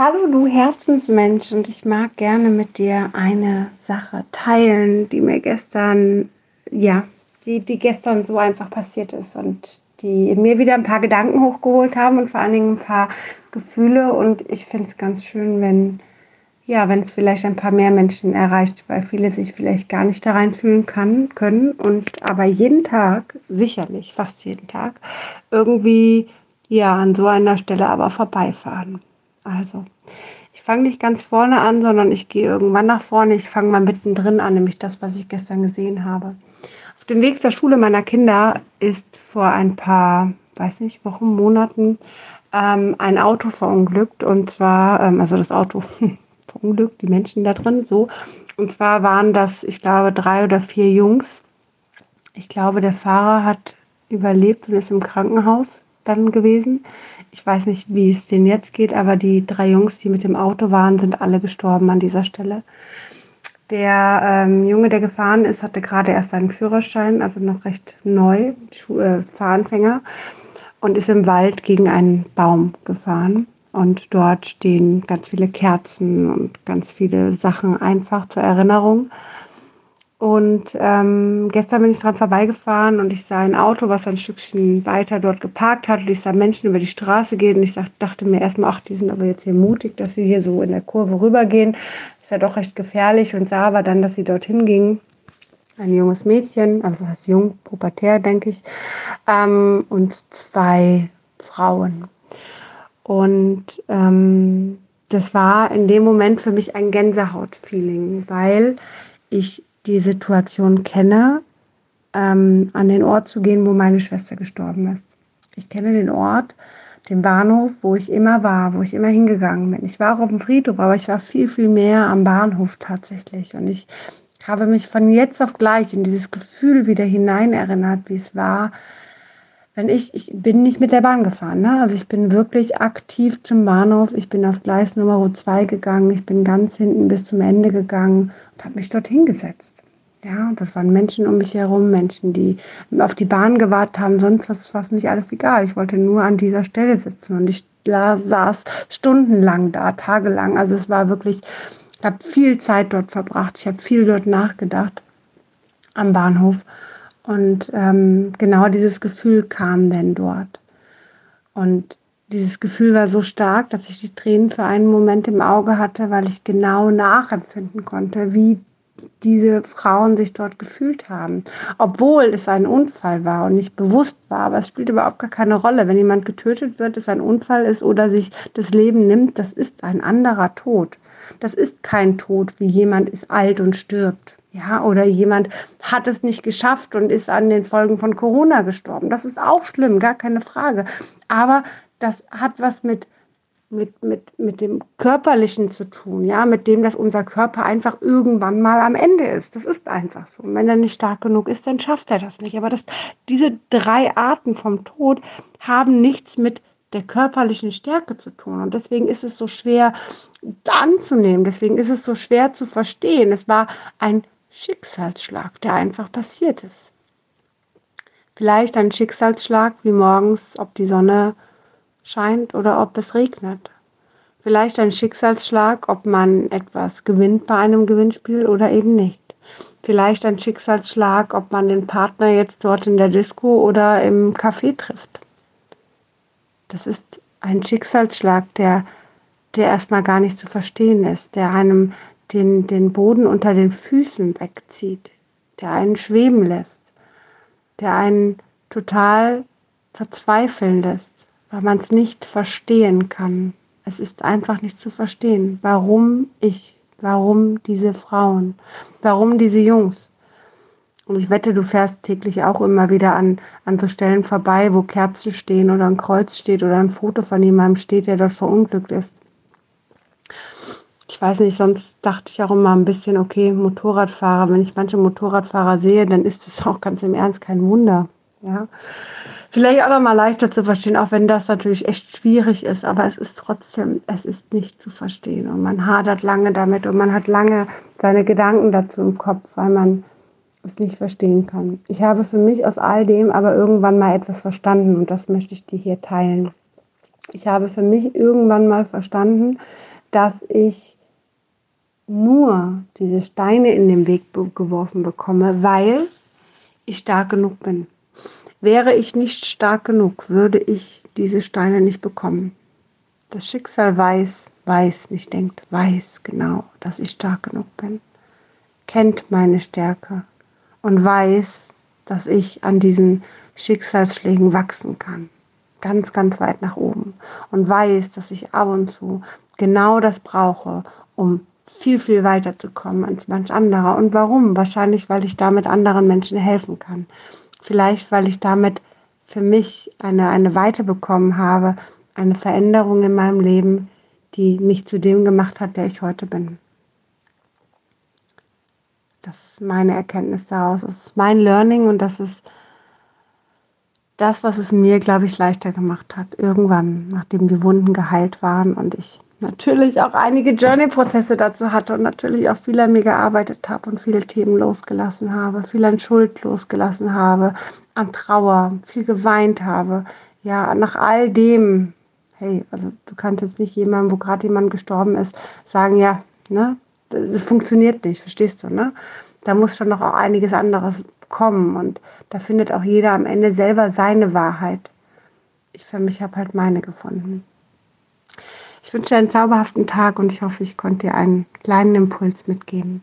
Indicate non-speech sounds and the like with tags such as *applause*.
Hallo du Herzensmensch und ich mag gerne mit dir eine Sache teilen, die mir gestern, ja, die, die gestern so einfach passiert ist und die mir wieder ein paar Gedanken hochgeholt haben und vor allen Dingen ein paar Gefühle und ich finde es ganz schön, wenn, ja, wenn es vielleicht ein paar mehr Menschen erreicht, weil viele sich vielleicht gar nicht da reinfühlen kann, können und aber jeden Tag, sicherlich fast jeden Tag, irgendwie ja an so einer Stelle aber vorbeifahren. Also, ich fange nicht ganz vorne an, sondern ich gehe irgendwann nach vorne. Ich fange mal mittendrin an, nämlich das, was ich gestern gesehen habe. Auf dem Weg zur Schule meiner Kinder ist vor ein paar, weiß nicht, Wochen, Monaten ähm, ein Auto verunglückt. Und zwar, ähm, also das Auto *laughs* verunglückt, die Menschen da drin, so. Und zwar waren das, ich glaube, drei oder vier Jungs. Ich glaube, der Fahrer hat überlebt und ist im Krankenhaus dann gewesen. Ich weiß nicht, wie es denen jetzt geht, aber die drei Jungs, die mit dem Auto waren, sind alle gestorben an dieser Stelle. Der ähm, Junge, der gefahren ist, hatte gerade erst seinen Führerschein, also noch recht neu, Schu äh, Fahranfänger, und ist im Wald gegen einen Baum gefahren. Und dort stehen ganz viele Kerzen und ganz viele Sachen einfach zur Erinnerung. Und ähm, gestern bin ich dran vorbeigefahren und ich sah ein Auto, was ein Stückchen weiter dort geparkt hat. Und ich sah Menschen über die Straße gehen und ich dachte mir erstmal, ach, die sind aber jetzt hier mutig, dass sie hier so in der Kurve rübergehen. Ist ja doch recht gefährlich und sah aber dann, dass sie dorthin ging. Ein junges Mädchen, also das jung, pubertär, denke ich, ähm, und zwei Frauen. Und ähm, das war in dem Moment für mich ein Gänsehaut-Feeling, weil ich die Situation kenne, ähm, an den Ort zu gehen, wo meine Schwester gestorben ist. Ich kenne den Ort, den Bahnhof, wo ich immer war, wo ich immer hingegangen bin. Ich war auch auf dem Friedhof, aber ich war viel, viel mehr am Bahnhof tatsächlich. Und ich habe mich von jetzt auf gleich in dieses Gefühl wieder hinein erinnert, wie es war, wenn ich, ich bin nicht mit der Bahn gefahren, ne? also ich bin wirklich aktiv zum Bahnhof, ich bin auf Gleis Nummer 2 gegangen, ich bin ganz hinten bis zum Ende gegangen und habe mich dort hingesetzt. Ja, und das waren Menschen um mich herum, Menschen, die auf die Bahn gewartet haben, sonst was war für mich alles egal. Ich wollte nur an dieser Stelle sitzen und ich saß stundenlang da, tagelang. Also es war wirklich, ich habe viel Zeit dort verbracht, ich habe viel dort nachgedacht am Bahnhof. Und ähm, genau dieses Gefühl kam denn dort. Und dieses Gefühl war so stark, dass ich die Tränen für einen Moment im Auge hatte, weil ich genau nachempfinden konnte, wie diese Frauen sich dort gefühlt haben. Obwohl es ein Unfall war und nicht bewusst war, aber es spielt überhaupt gar keine Rolle. Wenn jemand getötet wird, es ein Unfall ist oder sich das Leben nimmt, das ist ein anderer Tod. Das ist kein Tod, wie jemand ist alt und stirbt. Ja, oder jemand hat es nicht geschafft und ist an den Folgen von Corona gestorben. Das ist auch schlimm, gar keine Frage. Aber das hat was mit, mit, mit, mit dem Körperlichen zu tun, ja, mit dem, dass unser Körper einfach irgendwann mal am Ende ist. Das ist einfach so. Und wenn er nicht stark genug ist, dann schafft er das nicht. Aber das, diese drei Arten vom Tod haben nichts mit der körperlichen Stärke zu tun. Und deswegen ist es so schwer anzunehmen. Deswegen ist es so schwer zu verstehen. Es war ein Schicksalsschlag, der einfach passiert ist. Vielleicht ein Schicksalsschlag wie morgens, ob die Sonne scheint oder ob es regnet. Vielleicht ein Schicksalsschlag, ob man etwas gewinnt bei einem Gewinnspiel oder eben nicht. Vielleicht ein Schicksalsschlag, ob man den Partner jetzt dort in der Disco oder im Café trifft. Das ist ein Schicksalsschlag, der, der erstmal gar nicht zu verstehen ist, der einem den, den Boden unter den Füßen wegzieht, der einen schweben lässt, der einen total verzweifeln lässt, weil man es nicht verstehen kann. Es ist einfach nicht zu verstehen, warum ich, warum diese Frauen, warum diese Jungs. Und ich wette, du fährst täglich auch immer wieder an, an so Stellen vorbei, wo Kerzen stehen oder ein Kreuz steht oder ein Foto von jemandem steht, der dort verunglückt ist ich weiß nicht, sonst dachte ich auch immer ein bisschen, okay, Motorradfahrer, wenn ich manche Motorradfahrer sehe, dann ist es *laughs* auch ganz im Ernst kein Wunder. Ja. Vielleicht auch noch mal leichter zu verstehen, auch wenn das natürlich echt schwierig ist, aber es ist trotzdem, es ist nicht zu verstehen und man hadert lange damit und man hat lange seine Gedanken dazu im Kopf, weil man es nicht verstehen kann. Ich habe für mich aus all dem aber irgendwann mal etwas verstanden und das möchte ich dir hier teilen. Ich habe für mich irgendwann mal verstanden, dass ich nur diese Steine in den Weg geworfen bekomme, weil ich stark genug bin. Wäre ich nicht stark genug, würde ich diese Steine nicht bekommen. Das Schicksal weiß, weiß, nicht denkt, weiß genau, dass ich stark genug bin, kennt meine Stärke und weiß, dass ich an diesen Schicksalsschlägen wachsen kann. Ganz, ganz weit nach oben. Und weiß, dass ich ab und zu genau das brauche, um viel, viel weiter zu kommen als manch anderer. Und warum? Wahrscheinlich, weil ich damit anderen Menschen helfen kann. Vielleicht, weil ich damit für mich eine, eine Weite bekommen habe, eine Veränderung in meinem Leben, die mich zu dem gemacht hat, der ich heute bin. Das ist meine Erkenntnis daraus. Das ist mein Learning und das ist das, was es mir, glaube ich, leichter gemacht hat. Irgendwann, nachdem die Wunden geheilt waren und ich natürlich auch einige Journey-Prozesse dazu hatte und natürlich auch viel an mir gearbeitet habe und viele Themen losgelassen habe, viel an Schuld losgelassen habe, an Trauer, viel geweint habe. Ja, nach all dem, hey, also du kannst jetzt nicht jemandem, wo gerade jemand gestorben ist, sagen, ja, ne, das funktioniert nicht, verstehst du, ne? Da muss schon noch auch einiges anderes kommen und da findet auch jeder am Ende selber seine Wahrheit. Ich für mich habe halt meine gefunden. Ich wünsche einen zauberhaften Tag und ich hoffe, ich konnte dir einen kleinen Impuls mitgeben.